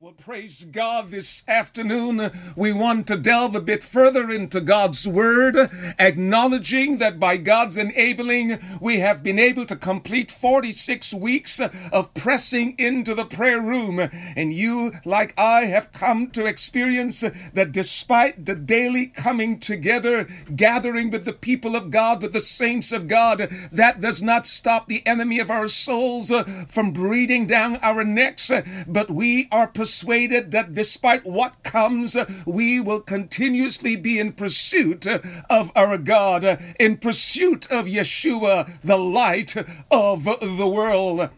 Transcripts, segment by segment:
Well, praise God this afternoon. We want to delve a bit further into God's Word, acknowledging that by God's enabling, we have been able to complete 46 weeks of pressing into the prayer room. And you, like I, have come to experience that despite the daily coming together, gathering with the people of God, with the saints of God, that does not stop the enemy of our souls uh, from breathing down our necks, but we are persuaded that despite what comes, we will continuously be in pursuit of our God, in pursuit of Yeshua, the light of the world.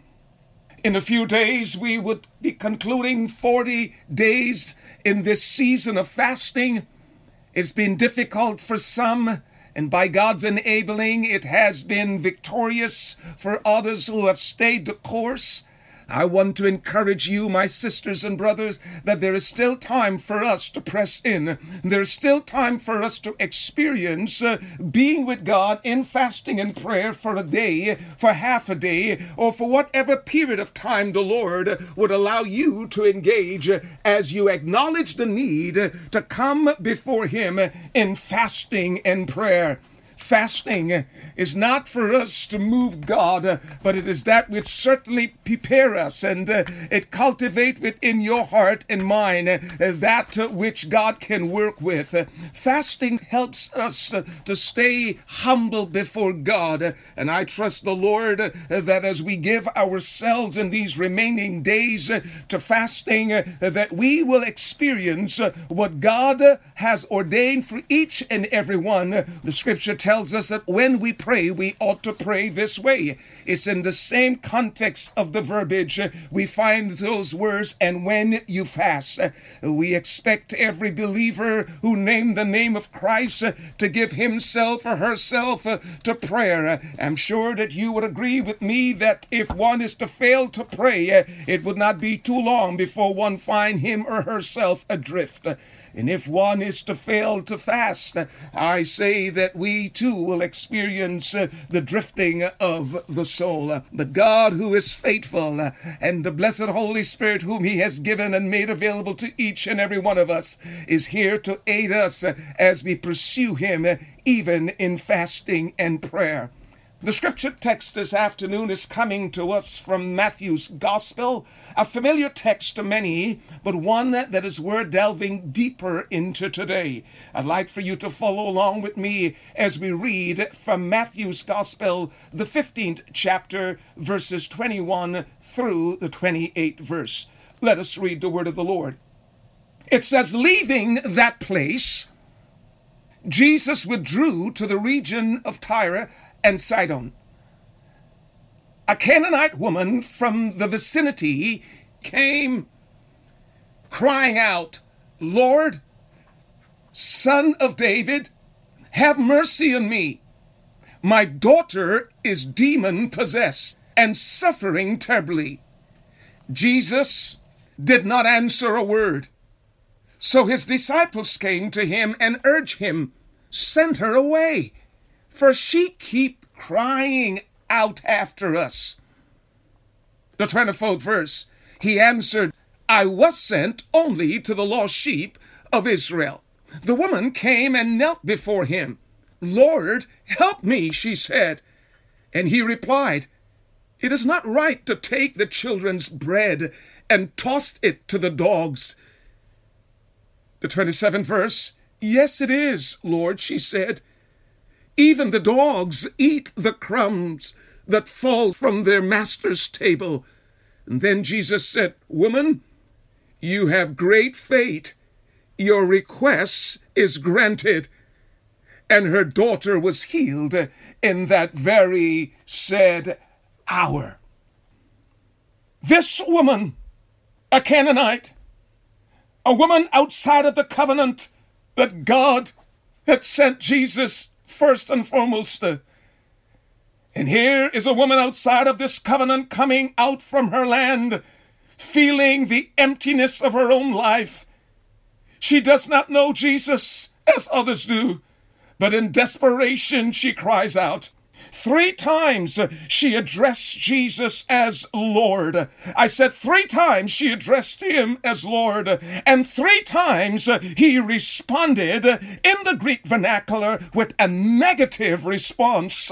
In a few days, we would be concluding 40 days in this season of fasting. It's been difficult for some, and by God's enabling, it has been victorious for others who have stayed the course. I want to encourage you, my sisters and brothers, that there is still time for us to press in. There's still time for us to experience uh, being with God in fasting and prayer for a day, for half a day, or for whatever period of time the Lord would allow you to engage as you acknowledge the need to come before Him in fasting and prayer. Fasting is not for us to move God, but it is that which certainly prepare us and uh, it cultivate within your heart and mind uh, that which God can work with. Fasting helps us to stay humble before God, and I trust the Lord that as we give ourselves in these remaining days to fasting, that we will experience what God has ordained for each and every one. The scripture tells tells us that when we pray, we ought to pray this way. It's in the same context of the verbiage we find those words, and when you fast. We expect every believer who named the name of Christ to give himself or herself to prayer. I'm sure that you would agree with me that if one is to fail to pray, it would not be too long before one find him or herself adrift. And if one is to fail to fast, I say that we too will experience uh, the drifting of the soul. But God, who is faithful, uh, and the blessed Holy Spirit, whom He has given and made available to each and every one of us, is here to aid us as we pursue Him, even in fasting and prayer. The scripture text this afternoon is coming to us from Matthew's Gospel, a familiar text to many, but one that is worth delving deeper into today. I'd like for you to follow along with me as we read from Matthew's Gospel, the 15th chapter, verses 21 through the 28th verse. Let us read the word of the Lord. It says, Leaving that place, Jesus withdrew to the region of Tyre and Sidon. A Canaanite woman from the vicinity came crying out, Lord, son of David, have mercy on me. My daughter is demon possessed and suffering terribly. Jesus did not answer a word. So his disciples came to him and urged him, Send her away for she keep crying out after us. The 24th verse, he answered, I was sent only to the lost sheep of Israel. The woman came and knelt before him. Lord, help me, she said. And he replied, It is not right to take the children's bread and toss it to the dogs. The 27th verse, Yes, it is, Lord, she said. Even the dogs eat the crumbs that fall from their master's table. And then Jesus said, Woman, you have great faith. Your request is granted. And her daughter was healed in that very said hour. This woman, a Canaanite, a woman outside of the covenant that God had sent Jesus first and foremost. And here is a woman outside of this covenant coming out from her land, feeling the emptiness of her own life. She does not know Jesus as others do, but in desperation she cries out. Three times she addressed Jesus as Lord. I said three times she addressed him as Lord, and three times he responded in the Greek vernacular with a negative response.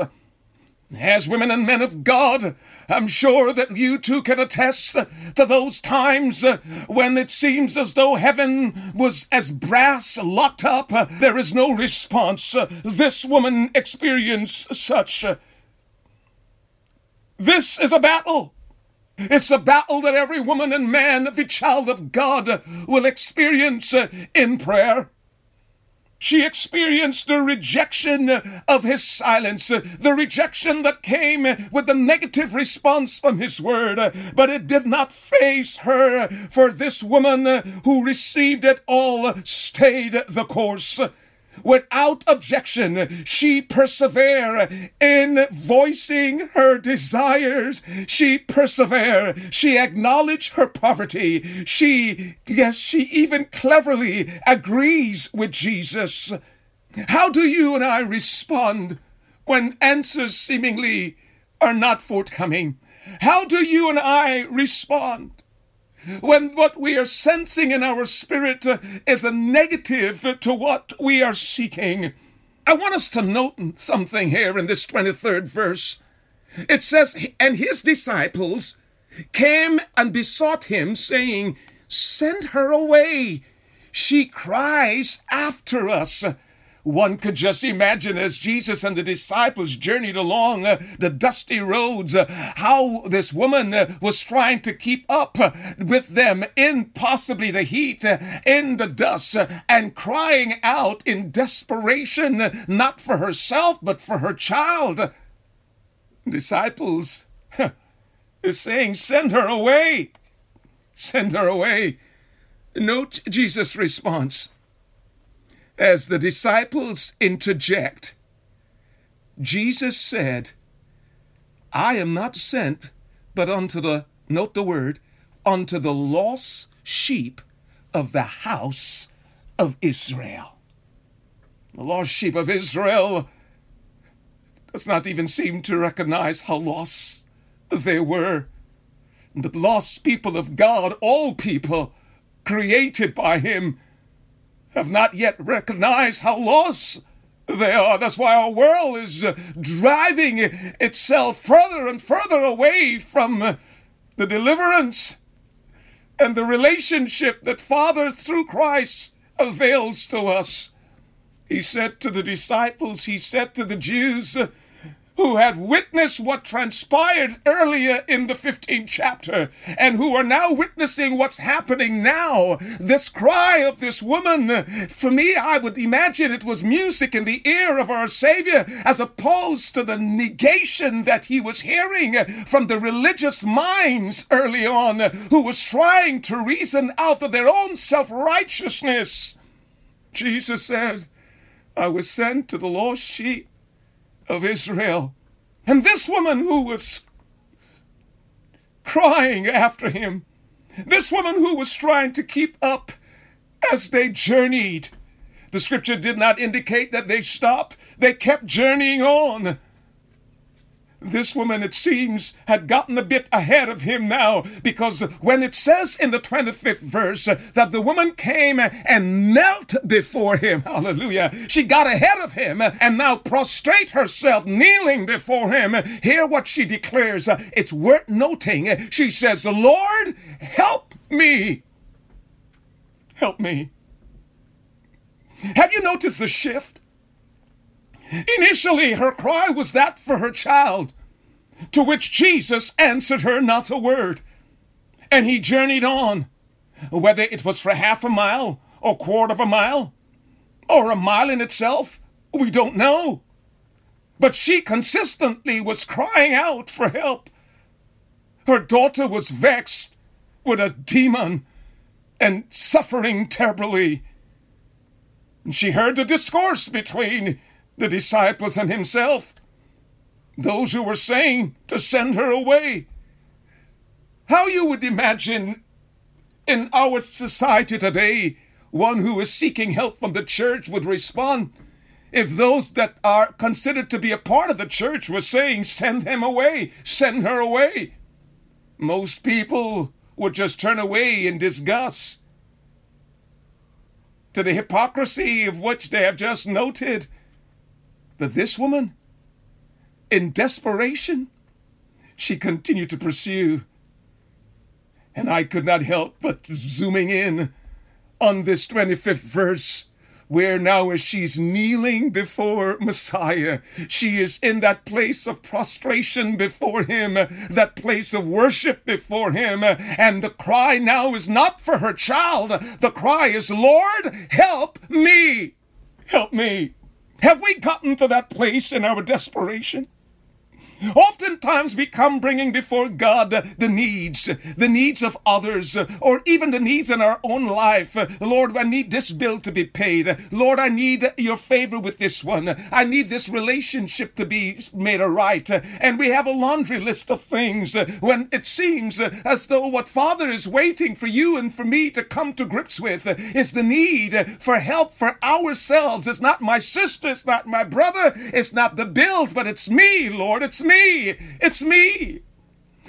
As women and men of God, I'm sure that you too can attest to those times uh, when it seems as though heaven was as brass locked up. There is no response. Uh, this woman experienced such. This is a battle. It's a battle that every woman and man, every child of God will experience uh, in prayer. She experienced the rejection of his silence, the rejection that came with the negative response from his word. But it did not faze her, for this woman who received it all stayed the course. Without objection, she persevere in voicing her desires. She persevere. She acknowledge her poverty. She, yes, she even cleverly agrees with Jesus. How do you and I respond when answers seemingly are not forthcoming? How do you and I respond? When what we are sensing in our spirit uh, is a negative to what we are seeking. I want us to note something here in this 23rd verse. It says, And his disciples came and besought him, saying, Send her away. She cries after us. One could just imagine as Jesus and the disciples journeyed along uh, the dusty roads, uh, how this woman uh, was trying to keep up with them in possibly the heat, in the dust, and crying out in desperation, not for herself, but for her child. Disciples is saying, Send her away. Send her away. Note Jesus' response as the disciples interject, Jesus said, I am not sent but unto the, note the word, unto the lost sheep of the house of Israel. The lost sheep of Israel does not even seem to recognize how lost they were. The lost people of God, all people created by Him, have not yet recognized how lost they are. That's why our world is uh, driving itself further and further away from uh, the deliverance and the relationship that Father through Christ avails to us. He said to the disciples, he said to the Jews, who have witnessed what transpired earlier in the 15th chapter and who are now witnessing what's happening now. This cry of this woman, for me, I would imagine it was music in the ear of our Savior as opposed to the negation that he was hearing from the religious minds early on who was trying to reason out of their own self righteousness. Jesus said, I was sent to the lost sheep of Israel. And this woman who was crying after him, this woman who was trying to keep up as they journeyed. The scripture did not indicate that they stopped, they kept journeying on. This woman, it seems, had gotten a bit ahead of him now because when it says in the 25th verse that the woman came and knelt before him, hallelujah, she got ahead of him and now prostrate herself, kneeling before him. Hear what she declares. It's worth noting. She says, "The Lord, help me. Help me. Have you noticed the shift? Initially, her cry was that for her child, to which Jesus answered her not a word. And he journeyed on, whether it was for half a mile, or quarter of a mile, or a mile in itself, we don't know. But she consistently was crying out for help. Her daughter was vexed with a demon and suffering terribly. And she heard the discourse between the disciples and himself, those who were saying to send her away. How you would imagine in our society today one who is seeking help from the church would respond if those that are considered to be a part of the church were saying, send him away, send her away, most people would just turn away in disgust to the hypocrisy of which they have just noted. But this woman, in desperation, she continued to pursue. And I could not help but zooming in on this 25th verse where now as she's kneeling before Messiah, she is in that place of prostration before him, that place of worship before him, and the cry now is not for her child, the cry is, Lord, help me, help me. Have we gotten to that place in our desperation? Oftentimes we come bringing before God the needs, the needs of others, or even the needs in our own life. Lord, I need this bill to be paid. Lord, I need your favor with this one. I need this relationship to be made right. And we have a laundry list of things when it seems as though what Father is waiting for you and for me to come to grips with is the need for help for ourselves. It's not my sister, it's not my brother, it's not the bills, but it's me, Lord. It's me. It's me.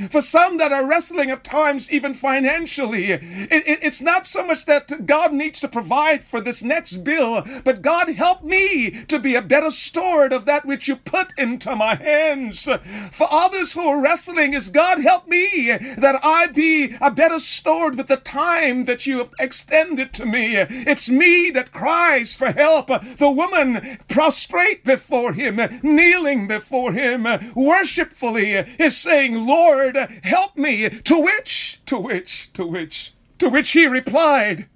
For some that are wrestling at times, even financially, it, it, it's not so much that God needs to provide for this next bill, but God help me to be a better steward of that which you put into my hands. For others who are wrestling, is God help me that I be a better steward with the time that you have extended to me. It's me that cries for help. The woman prostrate before him, kneeling before him, worshipfully is saying, Lord, Lord, help me. To which, to which, to which, to which he replied,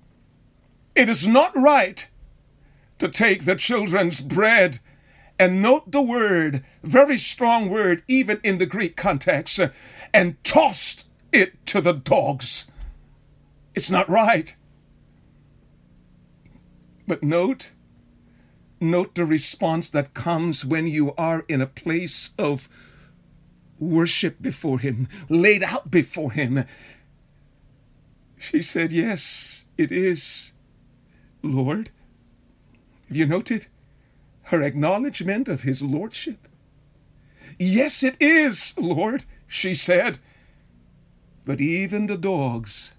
It is not right to take the children's bread. And note the word, very strong word, even in the Greek context, and tossed it to the dogs. It's not right. But note, note the response that comes when you are in a place of worship before him, laid out before him. She said, Yes, it is, Lord. Have you noted her acknowledgement of his lordship? Yes, it is, Lord, she said. But even the dogs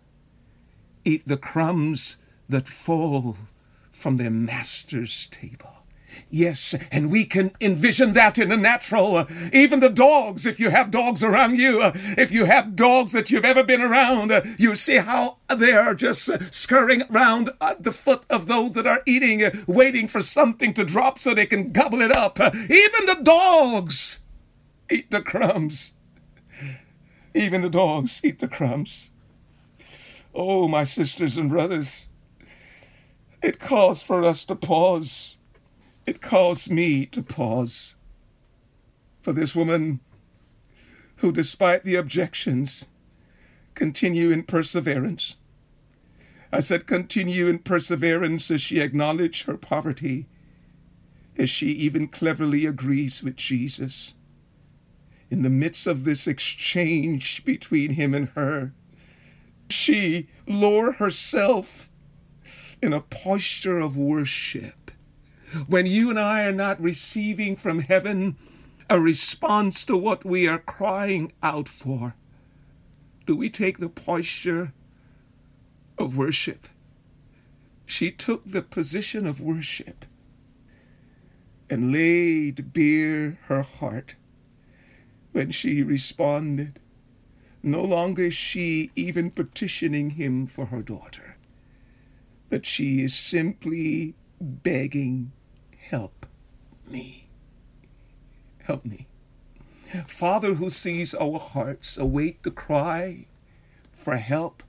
eat the crumbs that fall from their master's table. Yes, and we can envision that in the natural. Uh, even the dogs, if you have dogs around you, uh, if you have dogs that you've ever been around, uh, you see how they are just scurrying around at the foot of those that are eating, waiting for something to drop so they can gobble it up. Even the dogs eat the crumbs. Even the dogs eat the crumbs. Oh, my sisters and brothers, it calls for us to pause it caused me to pause. For this woman, who, despite the objections, continue in perseverance. I said, continue in perseverance as she acknowledged her poverty, as she even cleverly agrees with Jesus. In the midst of this exchange between him and her, she lower herself in a posture of worship when you and I are not receiving from heaven a response to what we are crying out for, do we take the posture of worship? She took the position of worship and laid bare her heart when she responded. No longer she even petitioning him for her daughter, but she is simply begging help me. Help me. Father who sees our hearts, await the cry for help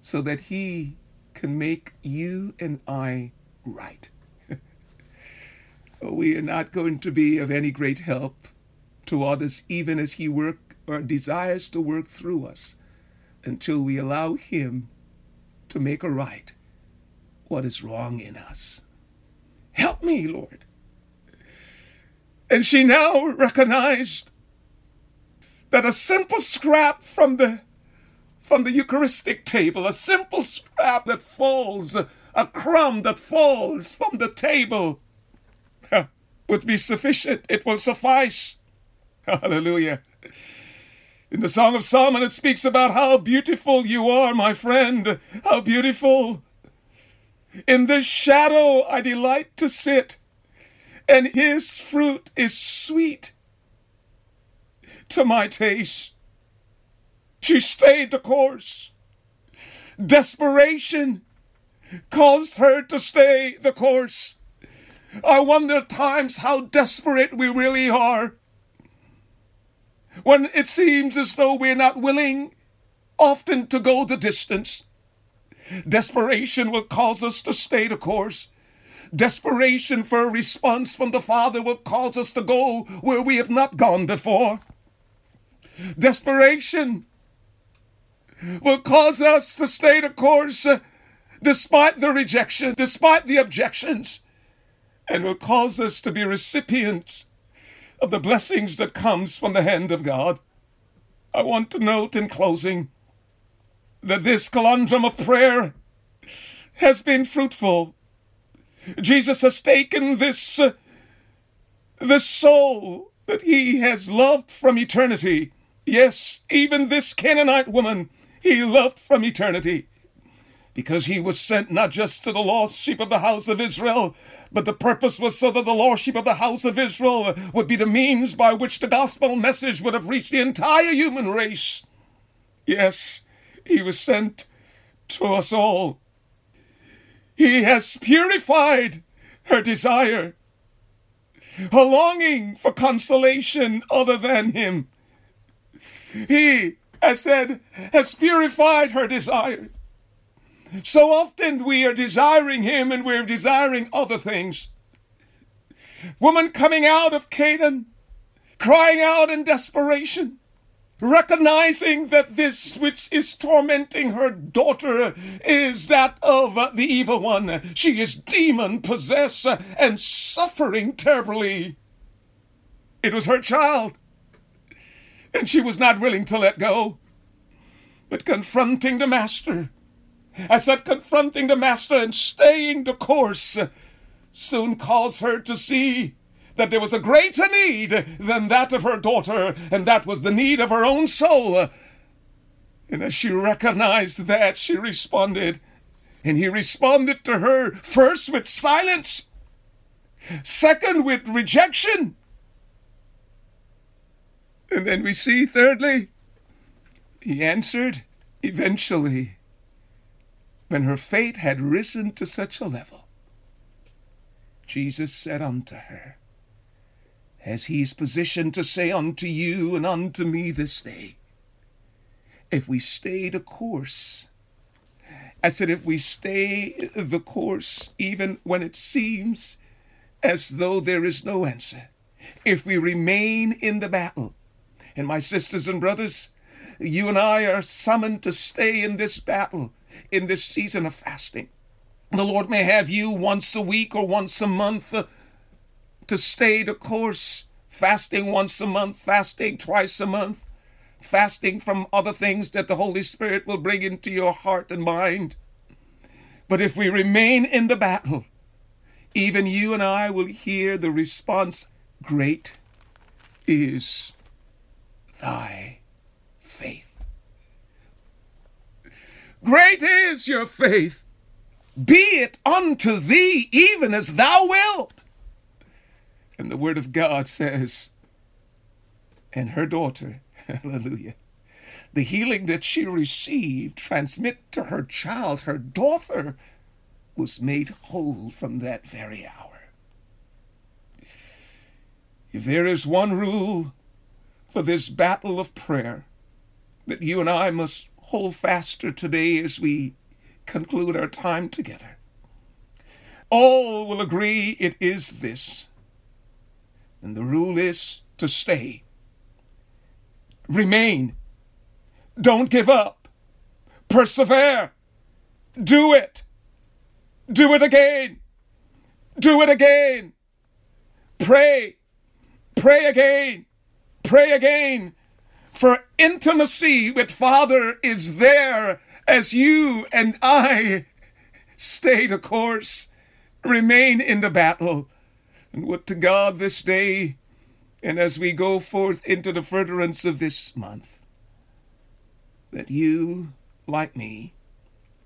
so that He can make you and I right. we are not going to be of any great help to others, even as He work or desires to work through us, until we allow Him to make right what is wrong in us. Help me, Lord. And she now recognized that a simple scrap from the from the Eucharistic table, a simple scrap that falls, a crumb that falls from the table, would be sufficient. It will suffice. Hallelujah. In the Song of Solomon, it speaks about how beautiful you are, my friend. How beautiful. In this shadow I delight to sit, and his fruit is sweet to my taste. She stayed the course. Desperation caused her to stay the course. I wonder at times how desperate we really are. When it seems as though we're not willing often to go the distance. Desperation will cause us to stay the course. Desperation for a response from the Father will cause us to go where we have not gone before. Desperation will cause us to stay the course uh, despite the rejection, despite the objections, and will cause us to be recipients of the blessings that comes from the hand of God. I want to note in closing that this conundrum of prayer has been fruitful. Jesus has taken this, uh, this soul that he has loved from eternity. Yes, even this Canaanite woman he loved from eternity. Because he was sent not just to the lost sheep of the house of Israel, but the purpose was so that the lost sheep of the house of Israel would be the means by which the gospel message would have reached the entire human race. Yes, he was sent to us all. He has purified her desire, her longing for consolation other than him. He has said, has purified her desire. So often we are desiring him and we're desiring other things. Woman coming out of Canaan, crying out in desperation, recognizing that this which is tormenting her daughter is that of the evil one. She is demon possessed and suffering terribly. It was her child and she was not willing to let go. But confronting the master, I said confronting the master and staying the course, soon caused her to see that there was a greater need than that of her daughter, and that was the need of her own soul. And as she recognized that, she responded. And he responded to her first with silence, second with rejection, and then we see, thirdly, he answered eventually when her fate had risen to such a level. Jesus said unto her, As he is positioned to say unto you and unto me this day, if we stay the course, I said, if we stay the course, even when it seems as though there is no answer, if we remain in the battle, and my sisters and brothers, you and I are summoned to stay in this battle, in this season of fasting. The Lord may have you once a week or once a month to stay the course, fasting once a month, fasting twice a month, fasting from other things that the Holy Spirit will bring into your heart and mind. But if we remain in the battle, even you and I will hear the response Great is thy faith. Great is your faith. Be it unto thee even as thou wilt. And the word of God says, and her daughter, hallelujah, the healing that she received transmit to her child, her daughter, was made whole from that very hour. If there is one rule for this battle of prayer that you and I must hold faster today as we conclude our time together. All will agree it is this. And the rule is to stay. Remain. Don't give up. Persevere. Do it. Do it again. Do it again. Pray. Pray again. Pray again. For intimacy with Father is there as you and I stay the course, remain in the battle, And to God this day, and as we go forth into the furtherance of this month, that you, like me,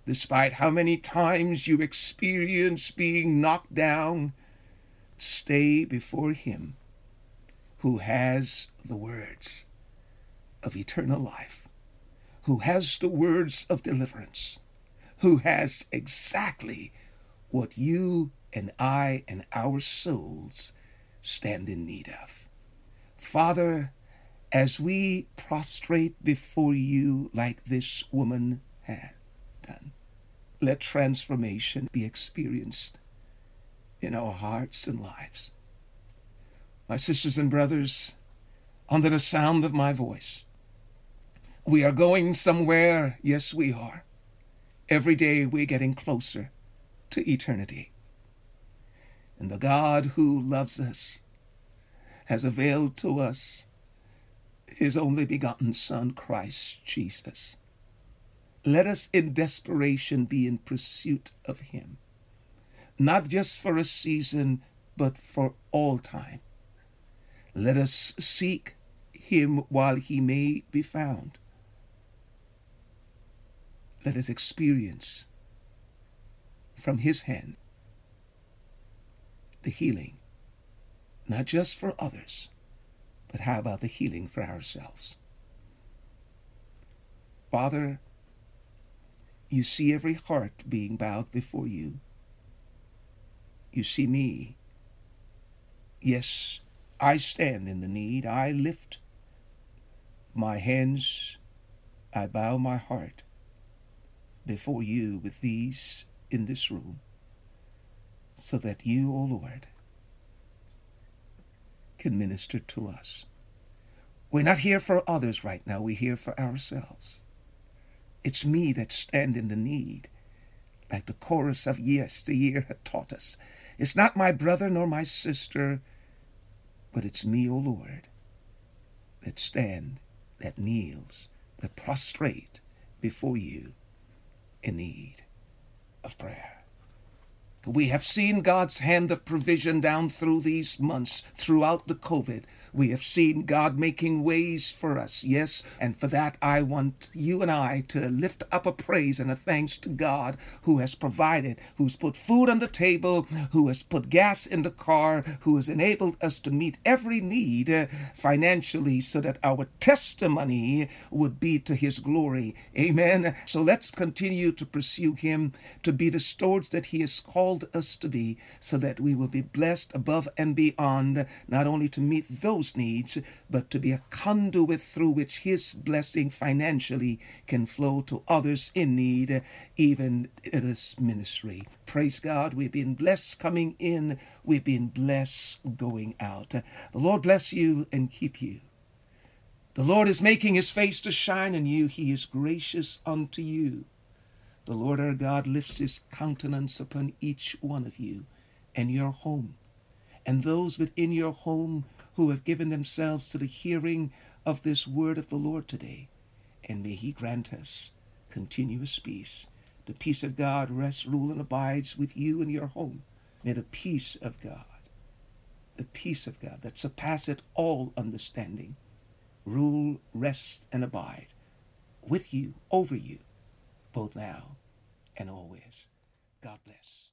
despite how many times you experience being knocked down, stay before Him who has the words of eternal life, who has the words of deliverance, who has exactly what you and I and our souls stand in need of. Father, as we prostrate before you like this woman had done, let transformation be experienced in our hearts and lives. My sisters and brothers, under the sound of my voice, we are going somewhere. Yes, we are. Every day we're getting closer to eternity. And the God who loves us has availed to us his only begotten Son, Christ Jesus. Let us in desperation be in pursuit of him, not just for a season, but for all time. Let us seek him while he may be found. Let us experience from his hand the healing, not just for others, but how about the healing for ourselves? Father, you see every heart being bowed before you. You see me. Yes, I stand in the need. I lift my hands. I bow my heart before you with these in this room, so that you, O Lord, can minister to us. We're not here for others right now, we're here for ourselves. It's me that stand in the need, like the chorus of yesteryear had taught us. It's not my brother nor my sister, but it's me, O Lord, that stand, that kneels, that prostrate before you in need of prayer. We have seen God's hand of provision down through these months, throughout the COVID. We have seen God making ways for us, yes, and for that I want you and I to lift up a praise and a thanks to God who has provided, who's put food on the table, who has put gas in the car, who has enabled us to meet every need uh, financially so that our testimony would be to his glory. Amen. So let's continue to pursue him, to be the stewards that he has called us to be, so that we will be blessed above and beyond, not only to meet those needs, but to be a conduit through which His blessing financially can flow to others in need, even in this ministry. Praise God. We've been blessed coming in, we've been blessed going out. The Lord bless you and keep you. The Lord is making his face to shine on you. He is gracious unto you. The Lord our God lifts his countenance upon each one of you and your home, and those within your home who have given themselves to the hearing of this word of the Lord today. And may He grant us continuous peace. The peace of God rests, rule, and abides with you and your home. May the peace of God, the peace of God that surpasseth all understanding, rule, rest, and abide with you, over you, both now and always. God bless.